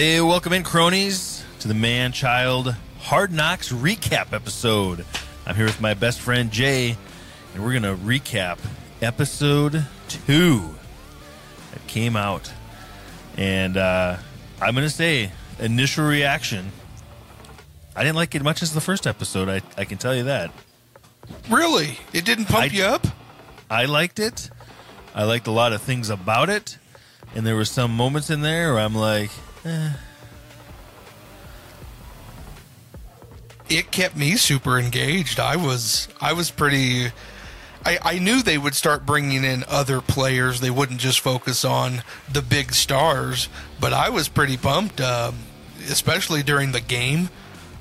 Hey, welcome in, cronies, to the Man Child Hard Knocks recap episode. I'm here with my best friend Jay, and we're going to recap episode two that came out. And uh, I'm going to say, initial reaction I didn't like it much as the first episode, I, I can tell you that. Really? It didn't pump I- you up? I liked it. I liked a lot of things about it. And there were some moments in there where I'm like, It kept me super engaged. I was I was pretty I, I knew they would start bringing in other players. They wouldn't just focus on the big stars. But I was pretty pumped, um, especially during the game.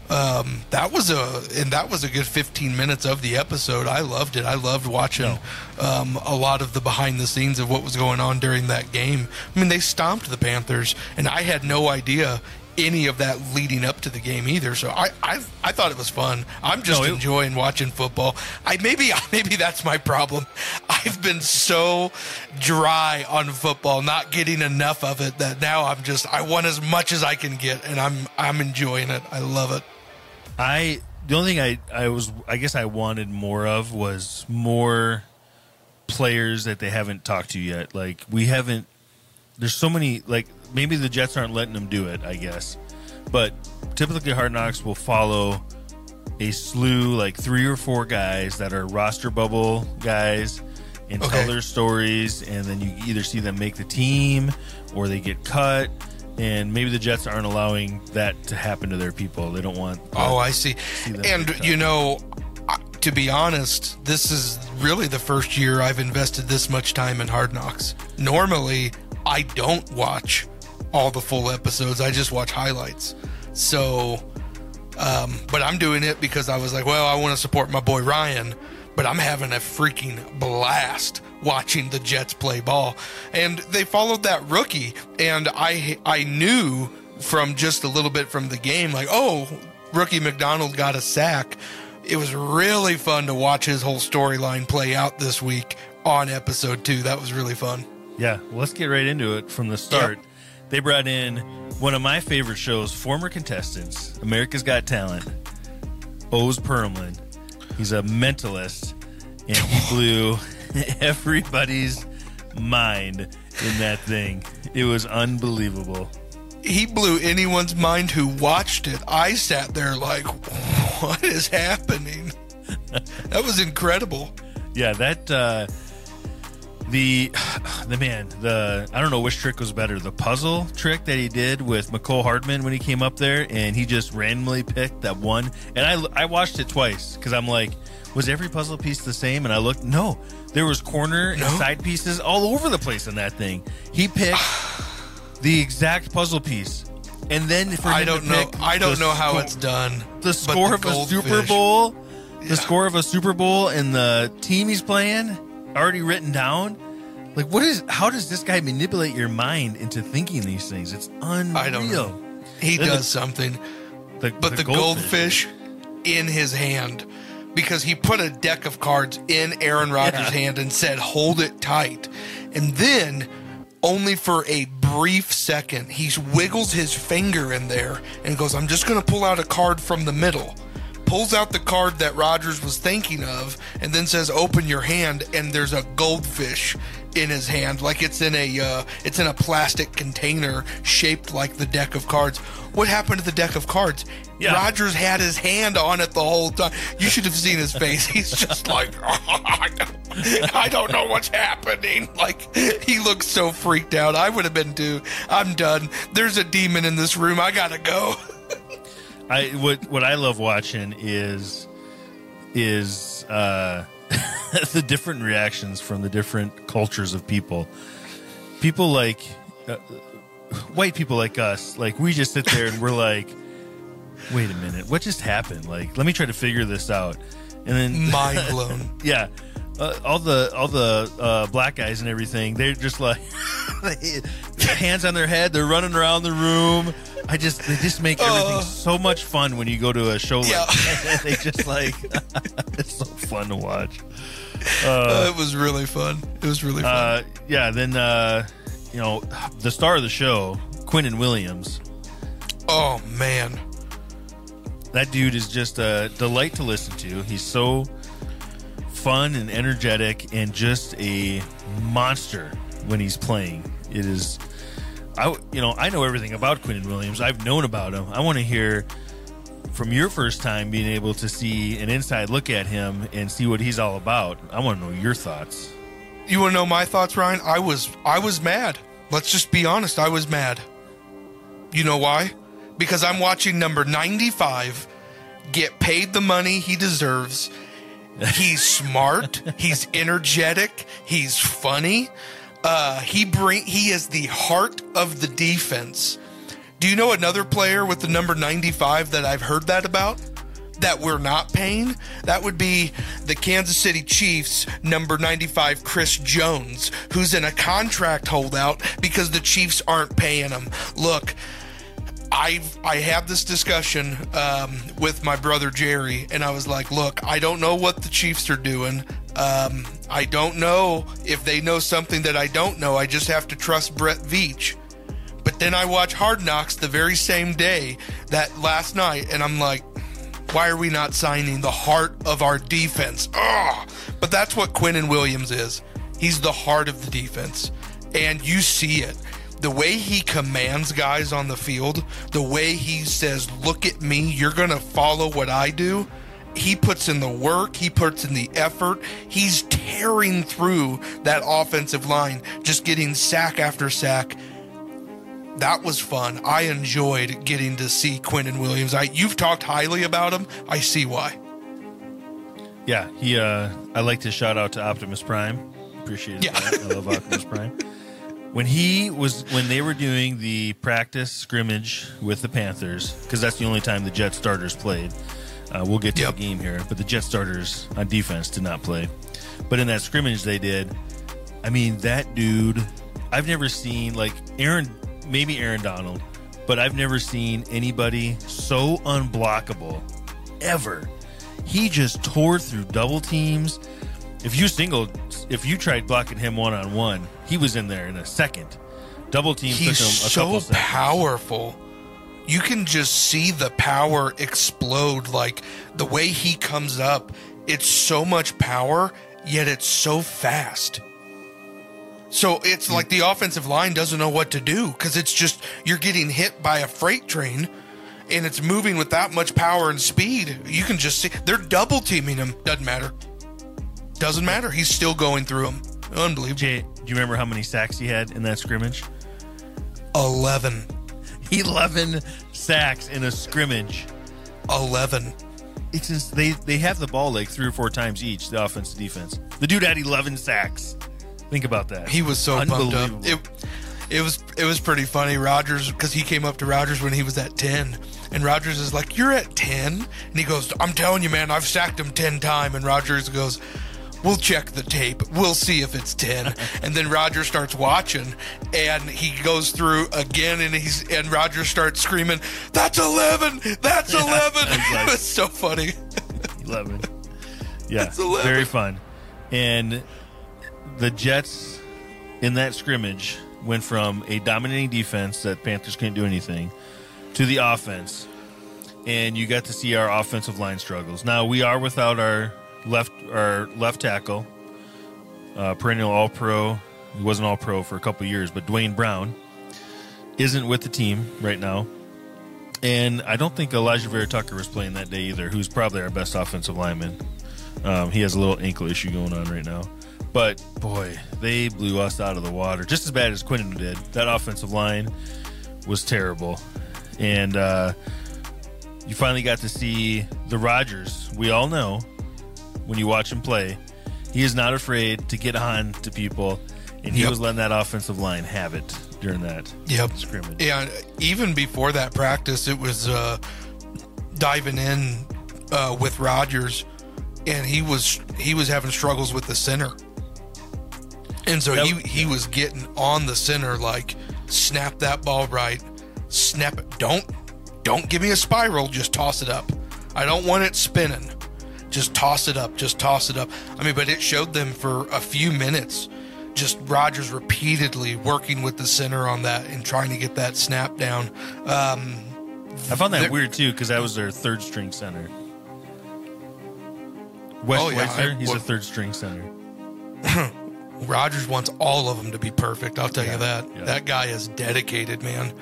Um, that was a and that was a good 15 minutes of the episode. I loved it. I loved watching um, a lot of the behind the scenes of what was going on during that game. I mean, they stomped the Panthers, and I had no idea any of that leading up to the game either. So I I, I thought it was fun. I'm just No, it- enjoying watching football. I maybe maybe that's my problem. I've been so dry on football, not getting enough of it that now I'm just I want as much as I can get, and I'm I'm enjoying it. I love it. I the only thing I I was I guess I wanted more of was more players that they haven't talked to yet. Like we haven't. There's so many. Like maybe the Jets aren't letting them do it. I guess, but typically Hard Knocks will follow a slew like three or four guys that are roster bubble guys and Okay. tell their stories and then you either see them make the team or they get cut and maybe the Jets aren't allowing that to happen to their people. They don't want Oh, I see. them And you know, to be honest, this is really the first year I've invested this much time in Hard Knocks. Normally, I don't watch all the full episodes. I just watch highlights. So, um, but I'm doing it because I was like, well, I want to support my boy Ryan, but I'm having a freaking blast watching the Jets play ball. And they followed that rookie, and I I knew from just a little bit from the game, like, oh, rookie McDonald got a sack. It was really fun to watch his whole storyline play out this week on episode two. That was really fun. Yeah, well, let's get right into it from the start. They brought in one of my favorite shows, former contestants, America's Got Talent, Oz Pearlman. He's a mentalist, and he blew everybody's mind in that thing. It was unbelievable. he blew anyone's mind who watched it. I sat there like, what is happening? that was incredible. Yeah, that uh the the man, the I don't know which trick was better, the puzzle trick that he did with Mecole Hardman when he came up there and he just randomly picked that one. And I I watched it twice because I'm like, was every puzzle piece the same? And I looked, no, there was corner and side pieces all over the place in that thing. He picked the exact puzzle piece. And then for I don't to know. I don't know how sco- it's done. the score the of a Super Bowl, Yeah. the score of a Super Bowl, and the team he's playing already written down. Like, what is? How does this guy manipulate your mind into thinking these things? It's unreal. I don't know. He the- does something. The, But the, goldfish. in his hand because he put a deck of cards in Aaron Rodgers' Yeah. hand and said, "Hold it tight." And then only for a brief second, he wiggles his finger in there and goes, "I'm just going to pull out a card from the middle." Pulls out the card that Rodgers was thinking of and then says, "Open your hand." And there's a goldfish in his hand, like it's in a uh, it's in a plastic container shaped like the deck of cards. What happened to the deck of cards? Yeah. Rodgers had his hand on it the whole time. You should have seen his face. He's just like, I, don't, I don't know what's happening. Like, he looks so freaked out. I would have been too. I'm done. There's a demon in this room. I gotta go. I what what I love watching is is uh, the different reactions from the different cultures of people. People like uh, white people like us, like we just sit there and we're like, "Wait a minute, what just happened?" Like, let me try to figure this out, and then Mind blown. yeah. Uh, all the all the uh, black guys and everything, they're just like they- hands on their head. They're running around the room. I just they just make everything Uh. so much fun when you go to a show Yeah. like that. they just like it's so fun to watch. Uh, it was really fun. It was really fun. Uh, yeah, then uh, you know the star of the show, Quinnen Williams. Oh man, That dude is just a delight to listen to. He's so fun and energetic and just a monster when he's playing. It is I you know, I know everything about Quinnen Williams. I've known about him. I want to hear from your first time being able to see an inside look at him and see what he's all about. I want to know your thoughts. you want to know my thoughts, Ryan? I was I was mad. Let's just be honest. I was mad. You know why? Because I'm watching number 95 get paid the money he deserves. He's smart. he's energetic. He's funny. Uh, he bring he is the heart of the defense. Do you know another player with the number 95 that I've heard that about? That we're not paying? That would be the Kansas City Chiefs number 95 Chris Jones, who's in a contract holdout because the Chiefs aren't paying him. Look, I've I had this discussion um, with my brother Jerry, and I was like, "Look, I don't know what the Chiefs are doing. Um, I don't know if they know something that I don't know. I just have to trust Brett Veach." But then I watch Hard Knocks the very same day that last night, and I'm like, "Why are we not signing the heart of our defense?" Ugh. But that's what Quinnen Williams is. He's the heart of the defense, and you see it the way he commands guys on the field, the way he says, Look at me, you're going to follow what I do. He puts in the work, he puts in the effort. He's tearing through that offensive line, just getting sack after sack. That was fun. I enjoyed getting to see Quinnen Williams. I you've talked highly about him. I see why. Yeah, he. Uh, I like to shout out to Optimus Prime. Appreciate Yeah. I love Optimus Prime. When he was when they were doing the practice scrimmage with the Panthers, because that's the only time the Jet starters played. Uh, we'll get to Yep. the game here, but the Jet starters on defense did not play. But in that scrimmage they did. I mean, that dude. I've never seen like Aaron, maybe Aaron Donald, but I've never seen anybody so unblockable ever. He just tore through double teams. If you singled, if you tried blocking him one on one, he was in there in a second. Double team took him a He's couple so powerful. You can just see the power explode. Like the way he comes up, it's so much power, yet it's so fast. So it's hmm. like the offensive line doesn't know what to do because it's just you're getting hit by a freight train and it's moving with that much power and speed. You can just see they're double teaming him. Doesn't matter. Doesn't matter. He's still going through them. Unbelievable. Jay, do you remember how many sacks he had in that scrimmage? 11. 11 sacks in a scrimmage. 11. It's just they they have the ball like three or four times each, the offense defense. The dude had 11 sacks. Think about that. He was so pumped up. Unbelievable. It, it was it was pretty funny. Rodgers because he came up to Rodgers when he was at ten, and Rodgers is like, "You're at 10? and he goes, "I'm telling you, man, I've sacked him ten time." And Rodgers goes, "We'll check the tape. We'll see if it's 10. and then Roger starts watching, and he goes through again, and he's and Rodgers starts screaming, "That's 11! That's 11!" it's so funny. 11. Yeah, That's 11. very fun. And the Jets in that scrimmage went from a dominating defense that Panthers couldn't do anything to the offense. And you got to see our offensive line struggles. Now we are without our left our left tackle, uh, perennial All Pro. He wasn't All Pro for a couple years, but Duane Brown isn't with the team right now. And I don't think Alijah Vera-Tucker was playing that day either, who's probably our best offensive lineman. Um, he has a little ankle issue going on right now. But boy, they blew us out of the water just as bad as Quinnen did. That offensive line was terrible. And uh, you finally got to see the Rodgers. We all know when you watch him play, he is not afraid to get on to people. And he Yep. was letting that offensive line have it during that Yep. scrimmage. Yeah, even before that practice, it was uh, diving in uh, with Rodgers, and he was he was having struggles with the center, and so That- he he was getting on the center like snap that ball right, snap it. Don't don't give me a spiral. Just toss it up. I don't want it spinning. Just toss it up. Just toss it up. I mean, but it showed them for a few minutes. Just Rodgers repeatedly working with the center on that and trying to get that snap down. Um, I found that weird too because that was their third string center. Wes Oh, yeah, he's a third string center. Rodgers wants all of them to be perfect. I'll tell Yeah, you that. yeah. That guy is dedicated, man.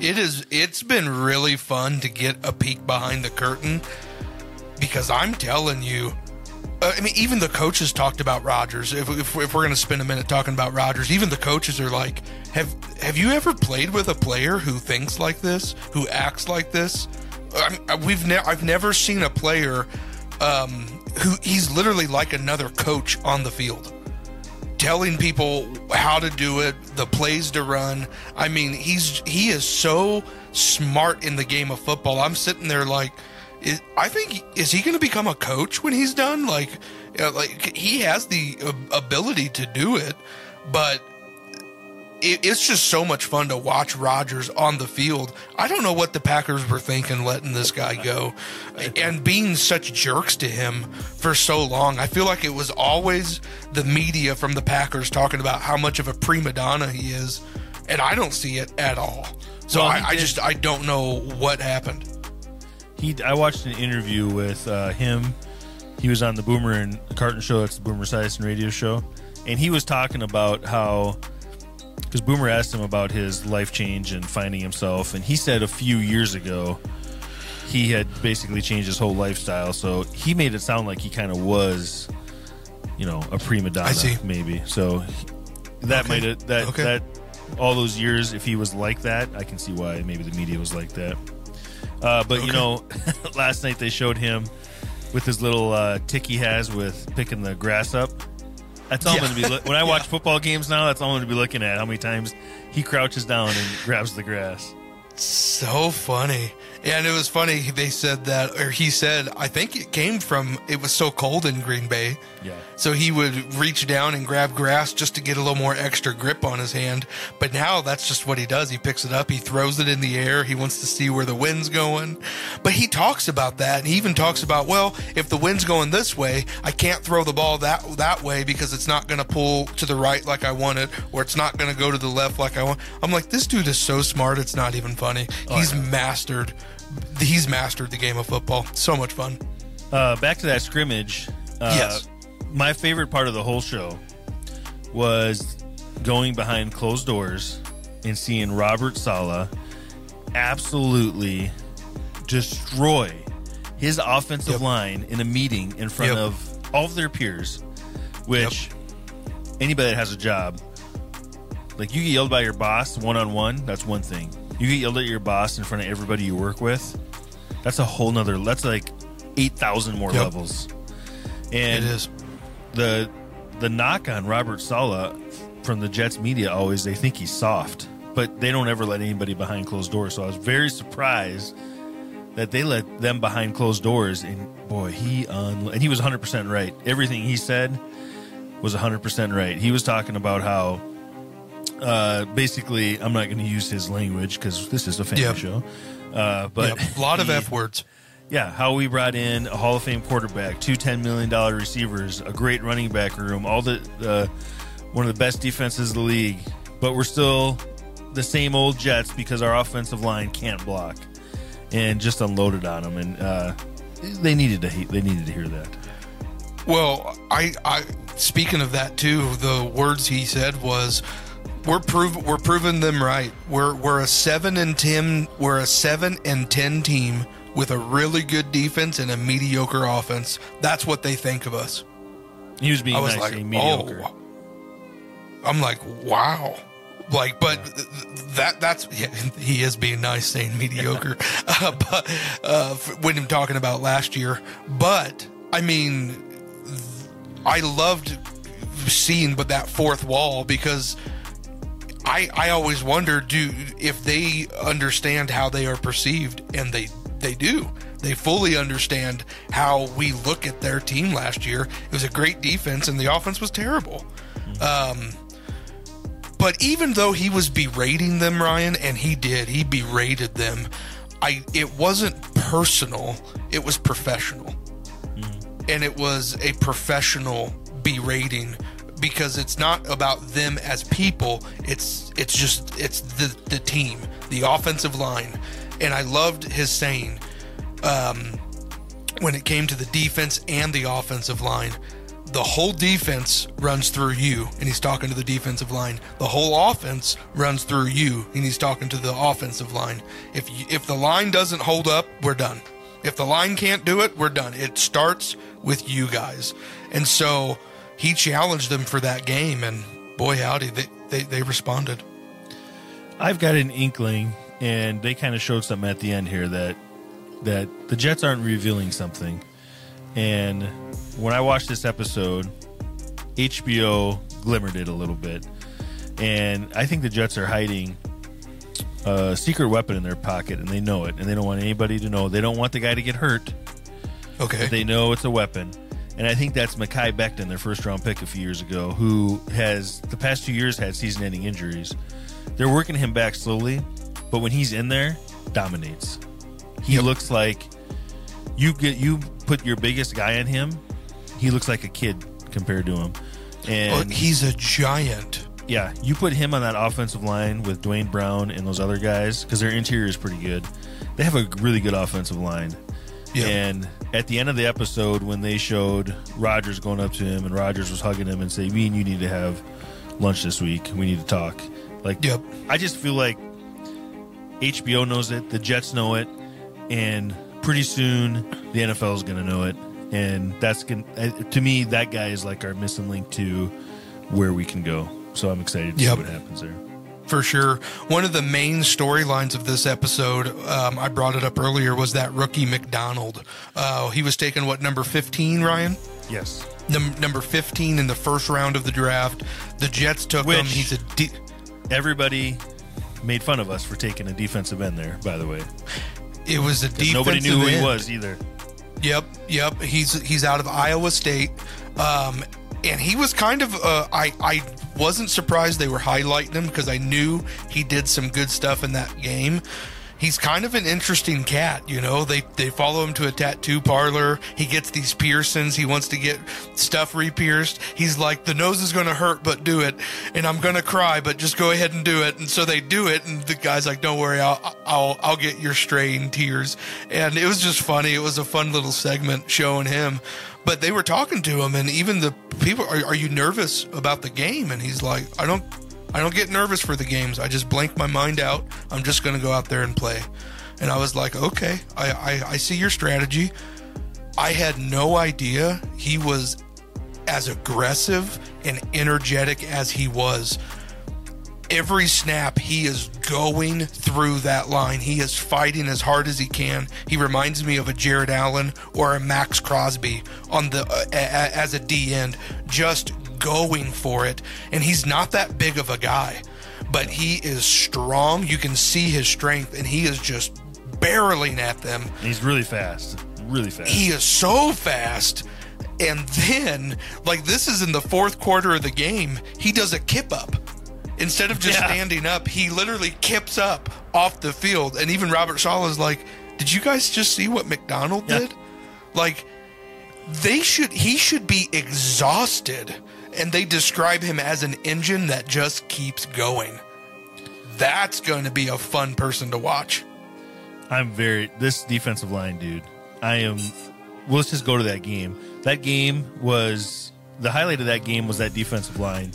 It is. It's been really fun to get a peek behind the curtain because I'm telling you. uh, I mean, even the coaches talked about Rodgers. If, if, if we're going to spend a minute talking about Rodgers, even the coaches are like, "Have Have you ever played with a player who thinks like this, who acts like this?" I'm, we've ne- I've never seen a player um, who he's literally like another coach on the field telling people how to do it, the plays to run. I mean, he's he is so smart in the game of football. I'm sitting there like, is, I think is he going to become a coach when he's done? Like, uh, like he has the uh, ability to do it, but. It, it's just so much fun to watch Rodgers on the field. I don't know what the Packers were thinking letting this guy go and being such jerks to him for so long. I feel like it was always the media from the Packers talking about how much of a prima donna he is, and I don't see it at all. So Well, I, I just I don't know what happened. He, I watched an interview with uh, him. He was on the Boomer and Carton show. That's the Boomer and radio show, and he was talking about how because Boomer asked him about his life change and finding himself, and he said a few years ago he had basically changed his whole lifestyle. So he made it sound like he kind of was, you know, a prima donna, I see. maybe. So that Okay. might have that Okay. that all those years, if he was like that, I can see why maybe the media was like that. Uh, but you know, last night they showed him with his little uh, tick he has with picking the grass up. That's all Yeah. I'm going to be. Lo- when I watch football games now, that's all I'm going to be looking at. How many times he crouches down and grabs the grass. So funny. And it was funny they said that or he said I think it came from it was so cold in Green Bay. Yeah. So he would reach down and grab grass just to get a little more extra grip on his hand. But now that's just what he does. He picks it up, he throws it in the air, he wants to see where the wind's going. But he talks about that and he even talks about, well, if the wind's going this way, I can't throw the ball that that way because it's not going to pull to the right like I want it or it's not going to go to the left like I want. I'm like this dude is so smart, it's not even funny. Oh, he's mastered he's mastered the game of football. So much fun. Uh, back to that scrimmage. Uh, Yes. My favorite part of the whole show was going behind closed doors and seeing Robert Saleh absolutely destroy his offensive Yep. line in a meeting in front Yep. of all of their peers, which anybody that has a job, like you get yelled by your boss one on one, that's one thing. You get yelled at your boss in front of everybody you work with, that's a whole nother. That's like eight thousand more Yep. levels. And It is. the the knock on Robert Saleh from the Jets media always they think he's soft, but they don't ever let anybody behind closed doors. So I was very surprised that they let them behind closed doors. And boy, he un- and he was 100 percent right. Everything he said was 100 percent right. He was talking about how. Uh, basically, I'm not going to use his language because this is a family Yep. show. Uh, but Yep. a lot of he- F words. yeah, how we brought in a Hall of Fame quarterback, two $10 million receivers, a great running back room, all the uh, one of the best defenses in the league, but we're still the same old Jets because our offensive line can't block, and just unloaded on them, and uh, they needed to he- they needed to hear that. Well, I, I speaking of that too, the words he said was we're prov- we're proving them right. We're we're a 7 and 10 we're a 7 and 10 team with a really good defense and a mediocre offense. That's what they think of us. He was being I was nice, like, mediocre. "Oh." I'm like, "Wow." Like, but th- th- that that's yeah, he is being nice saying mediocre, uh, but uh, when I'm talking about last year. But I mean, I loved seeing but that fourth wall because I I always wonder do if they understand how they are perceived and they they do. They fully understand how we look at their team last year. It was a great defense and the offense was terrible. Um but even though he was berating them, Ryan, and he did, he berated them. I it wasn't personal, it was professional and it was a professional berating because it's not about them as people it's it's just it's the the team the offensive line and I loved his saying um, when it came to the defense and the offensive line. The whole defense runs through you, and he's talking to the defensive line. The whole offense runs through you, and he's talking to the offensive line. If you, if the line doesn't hold up, we're done. If the line can't do it, we're done. It starts with you guys, and so he challenged them for that game, and boy howdy, they they, they responded. I've got an inkling, and they kind of showed something at the end here that that the Jets aren't revealing something. And when I watched this episode, HBO glimmered it a little bit, and I think the Jets are hiding a secret weapon in their pocket, and they know it, and they don't want anybody to know. They don't want the guy to get hurt. Okay, they know it's a weapon. And I think that's Mekhi Becton, their first round pick a few years ago, who has the past two years had season ending injuries. They're working him back slowly, but when he's in there, dominates. He Yep. looks like you get you put your biggest guy on him, he looks like a kid compared to him. Well, And he's a giant. yeah, you put him on that offensive line with Duane Brown and those other guys because their interior is pretty good. They have a really good offensive line. Yeah. And at the end of the episode, when they showed Rodgers going up to him and Rodgers was hugging him and saying, "Me and you need to have lunch this week. We need to talk." Like, Yep. I just feel like HBO knows it, the Jets know it, and pretty soon the NFL is going to know it, and that's going uh, to me that guy is like our missing link to where we can go. So I'm excited to Yep. see what happens there. For sure. One of the main storylines of this episode, um, I brought it up earlier, was that rookie McDonald. Uh, he was taken what number fifteen, Ryan? Yes. Num- number fifteen in the first round of the draft. The Jets took him. Which- He's a de- Everybody made fun of us for taking a defensive end there, by the way. it was a defensive Nobody knew who he was either. Yep, yep. He's he's out of Iowa State, um, and he was kind of. Uh, I I wasn't surprised they were highlighting him because I knew he did some good stuff in that game. He's kind of an interesting cat, you know. They they follow him to a tattoo parlor. He gets these piercings. He wants to get stuff re-pierced. He's like, the nose is going to hurt, but do it, and I'm going to cry, but just go ahead and do it. And so they do it, and the guy's like, don't worry, I'll I'll I'll get your straying tears. And it was just funny. It was a fun little segment showing him. But they were talking to him, and even the people, are, are you nervous about the game? And he's like, I don't, I don't get nervous for the games. I just blank my mind out. I'm just going to go out there and play. And I was like, okay, I, I, I see your strategy. I had no idea he was as aggressive and energetic as he was. Every snap, he is going through that line. He is fighting as hard as he can. He reminds me of a Jared Allen or a Maxx Crosby on the uh, a, a- as a D end, just going for it. And he's not that big of a guy, but he is strong. You can see his strength, and he is just barreling at them. He's really fast. Really fast. He is so fast. And then, like, this is in the fourth quarter of the game, he does a kip up. Instead of just Yeah. standing up, he literally kips up off the field. And even Robert Shaw is like, Did you guys just see what McDonald Yeah. did? Like, they should, he should be exhausted. And they describe him as an engine that just keeps going. That's going to be a fun person to watch. I'm very this defensive line, dude. I am. Well, let's just go to that game. That game was the highlight of that game was that defensive line,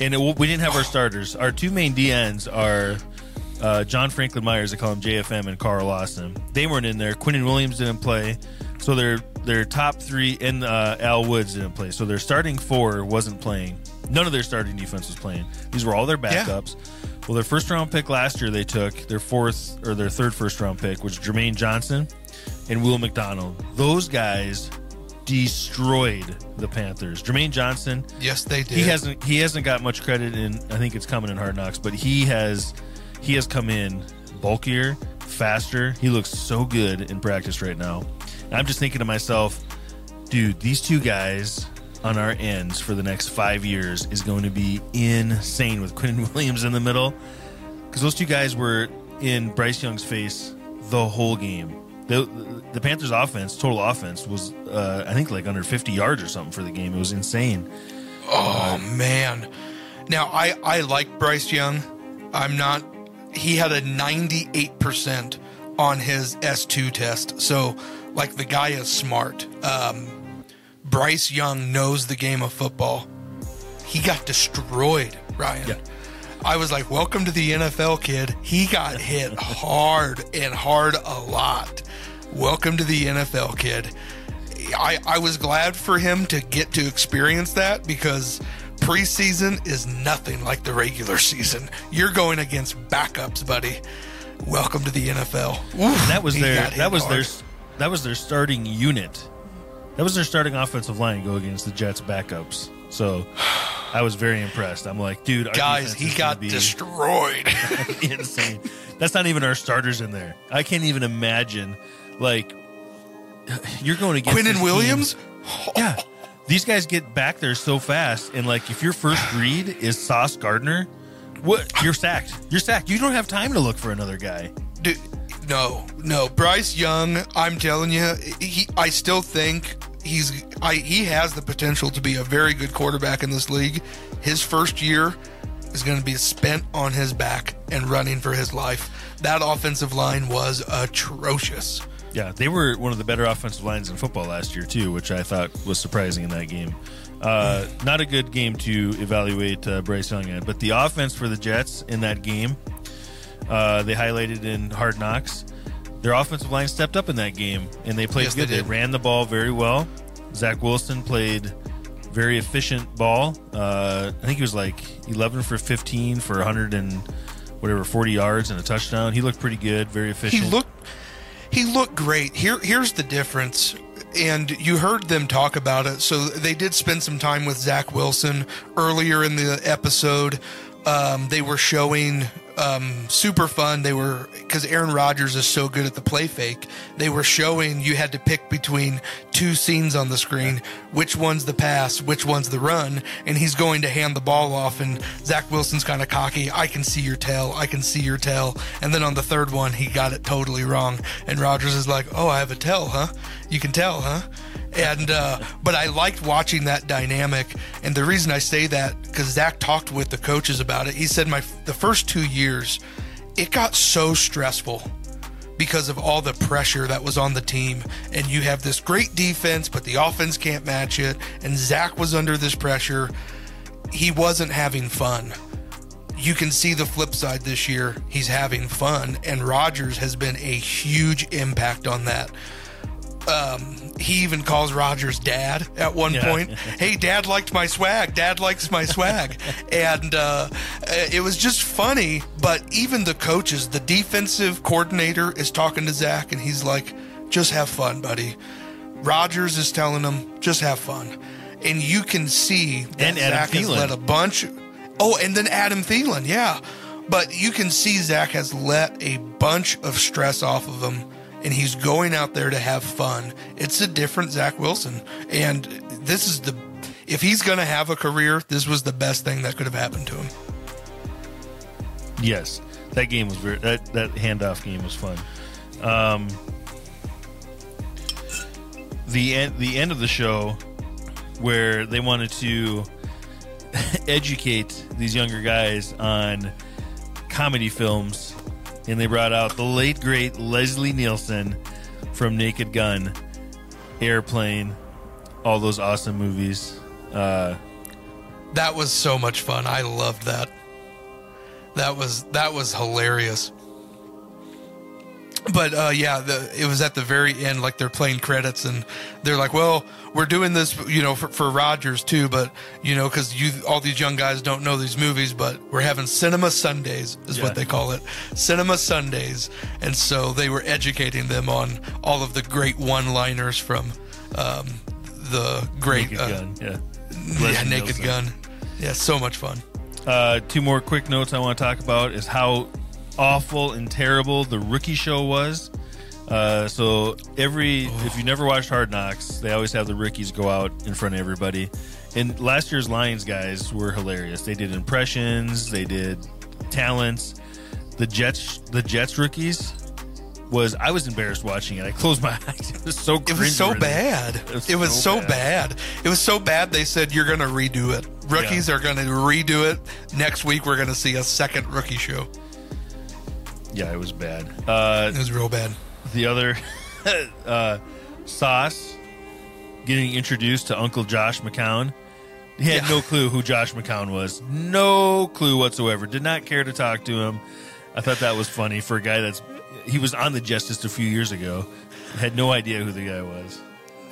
and it, we didn't have our starters. Our two main DNs are uh, John Franklin-Myers, they call him JFM, and Carl Lawson. They weren't in there. Quinnen Williams didn't play, so their their top three and uh, Al Woods didn't play. So their starting four wasn't playing. None of their starting defense was playing. These were all their Yeah. backups. Well, their first round pick last year, they took their fourth or their third first round pick, which was Jermaine Johnson and Will McDonald. Those guys destroyed the Panthers. Jermaine Johnson, Yes, they did. he hasn't he hasn't got much credit in I think it's coming in Hard Knocks, but he has he has come in bulkier, faster. He looks so good in practice right now. And I'm just thinking to myself, dude, these two guys on our ends for the next five years is going to be insane with Quinn Williams in the middle. Because those two guys were in Bryce Young's face the whole game. The, the Panthers' offense, total offense, was uh, I think like under 50 yards or something for the game. It was insane. Oh man. Now I I like Bryce Young. I'm not he had a 98% on his S2 test. So, like, the guy is smart. Um, Bryce Young knows the game of football. He got destroyed, Ryan. Yeah. I was like, welcome to the NFL, kid. He got hit hard and hard a lot. Welcome to the NFL, kid. I, I was glad for him to get to experience that because preseason is nothing like the regular season. You're going against backups, buddy. Welcome to the NFL. Oof, that was their that was hard. their that was their starting unit. That was their starting offensive line go against the Jets backups. So I was very impressed. I'm like, dude, guys. He got be destroyed. insane. That's not even our starters in there. I can't even imagine. Like, you're going against Quinnen team- Williams. Yeah, these guys get back there so fast, and like, if your first read is Sauce Gardner, what you're sacked. You're sacked. You don't have time to look for another guy. Dude, no, no. Bryce Young, I'm telling you, he. I still think he's. I he has the potential to be a very good quarterback in this league. His first year is going to be spent on his back and running for his life. That offensive line was atrocious. Yeah, they were one of the better offensive lines in football last year too, which I thought was surprising in that game. Uh, not a good game to evaluate uh, Bryce Young at, but the offense for the Jets in that game, uh, they highlighted in Hard Knocks. Their offensive line stepped up in that game, and they played Yes, they good. They, did. ran the ball very well. Zach Wilson played very efficient ball. Uh, I think he was like 11 for 15 for 100 and whatever 40 yards and a touchdown. He looked pretty good, very efficient. He looked he looked great. Here here's the difference. And you heard them talk about it. So they did spend some time with Zach Wilson earlier in the episode. Um, they were showing um, super fun. They were because Aaron Rodgers is so good at the play fake. They were showing you had to pick between two scenes on the screen. Which one's the pass? Which one's the run? And he's going to hand the ball off. And Zach Wilson's kind of cocky. I can see your tail. I can see your tail. And then on the third one, he got it totally wrong. And Rodgers is like, "Oh, I have a tail, huh? You can tell, huh?" And uh, but I liked watching that dynamic, and the reason I say that because Zach talked with the coaches about it. He said my the first two years, it got so stressful because of all the pressure that was on the team, and you have this great defense, but the offense can't match it, and Zach was under this pressure. He wasn't having fun. You can see the flip side this year. He's having fun, and Rodgers has been a huge impact on that um, he even calls Rodgers dad at one Yeah. point. hey, dad liked my swag. Dad likes my swag. and uh, it was just funny. But even the coaches, the defensive coordinator is talking to Zach, and he's like, just have fun, buddy. Rodgers is telling him, just have fun. And you can see that And Adam Zach has let a bunch. Oh, and then Adam Thielen, yeah. But you can see Zach has let a bunch of stress off of him, and he's going out there to have fun. It's a different Zach Wilson, and this is the. If he's going to have a career, this was the best thing that could have happened to him. Yes, that game was very that that handoff game was fun. Um, the end the end of the show where they wanted to educate these younger guys on comedy films, and they brought out the late great Leslie Nielsen from Naked Gun, Airplane, all those awesome movies. Uh, That was so much fun. I loved that. That was that was hilarious. But uh, yeah, the, it was at the very end, like they're playing credits, and they're like, "Well, we're doing this, you know, for, for Rodgers too, but you know, because you all these young guys don't know these movies, but we're having cinema Sundays, is Yeah. what they call it, cinema Sundays." And so they were educating them on all of the great one-liners from um, the great Naked uh, Gun, yeah. yeah, Naked. Gun. Yeah, so much fun. Uh, two more quick notes I want to talk about is how awful and terrible the rookie show was. Uh, so every if you never watched Hard Knocks, they always have the rookies go out in front of everybody. And last year's Lions guys were hilarious. They did impressions, they did talents. The Jets, the Jets rookies was I was embarrassed watching it. I closed my eyes. It was so It was so bad. It was, so, bad. It was so bad. They said you're going to redo it. Rookies are going to redo it next week. We're going to see a second rookie show. Yeah, it was bad. Uh, It was real bad. the other uh, Sauce getting introduced to Uncle Josh McCown. He had Yeah. no clue who Josh McCown was. No clue whatsoever. Did not care to talk to him. I thought that was funny for a guy that's he was on the Justice a few years ago. Had no idea who the guy was.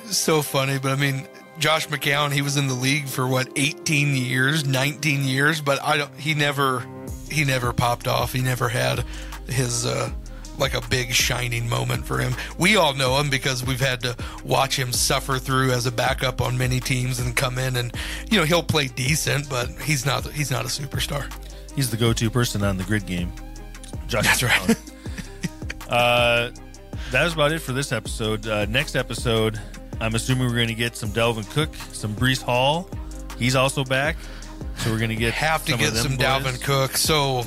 so funny. But I mean, Josh McCown, he was in the league for what 18 years, 19 years, but I don't. He never, he never popped off. He never had his uh, like a big shining moment for him. We all know him because we've had to watch him suffer through as a backup on many teams and come in and you know he'll play decent, but he's not he's not a superstar. He's the go-to person on the grid game. Josh That's right. Uh, that was about it for this episode. Uh, next episode, I'm assuming we're going to get some Dalvin Cook, some Breece Hall. He's also back, so we're going to get have to get some boys. Dalvin Cook. So,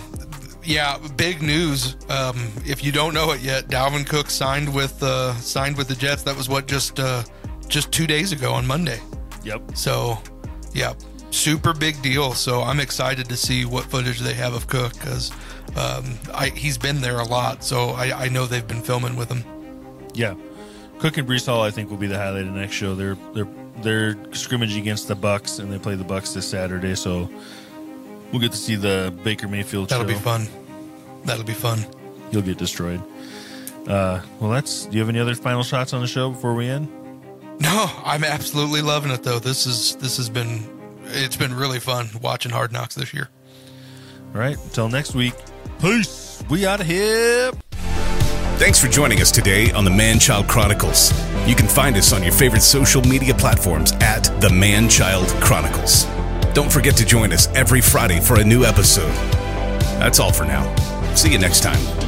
yeah, big news. Um, if you don't know it yet, Dalvin Cook signed with uh, signed with the Jets. That was what just uh, just two days ago on Monday. Yep. So, yeah, super big deal. So I'm excited to see what footage they have of Cook because um, I, he's been there a lot. So I, I know they've been filming with him. Yeah, Cook and Breece Hall, I think, will be the highlight of the next show. They're they're they're scrimmaging against the Bucks, and they play the Bucks this Saturday, so we'll get to see the Baker Mayfield That'll show. be fun. That'll be fun. You'll get destroyed. Uh, well, that's. Do you have any other final shots on the show before we end? No, I'm absolutely loving it though. This is this has been it's been really fun watching Hard Knocks this year. All right. Until next week. Peace. We out of here. Thanks for joining us today on the Man Child Chronicles. You can find us on your favorite social media platforms at the Man Child Chronicles. Don't forget to join us every Friday for a new episode. That's all for now. See you next time.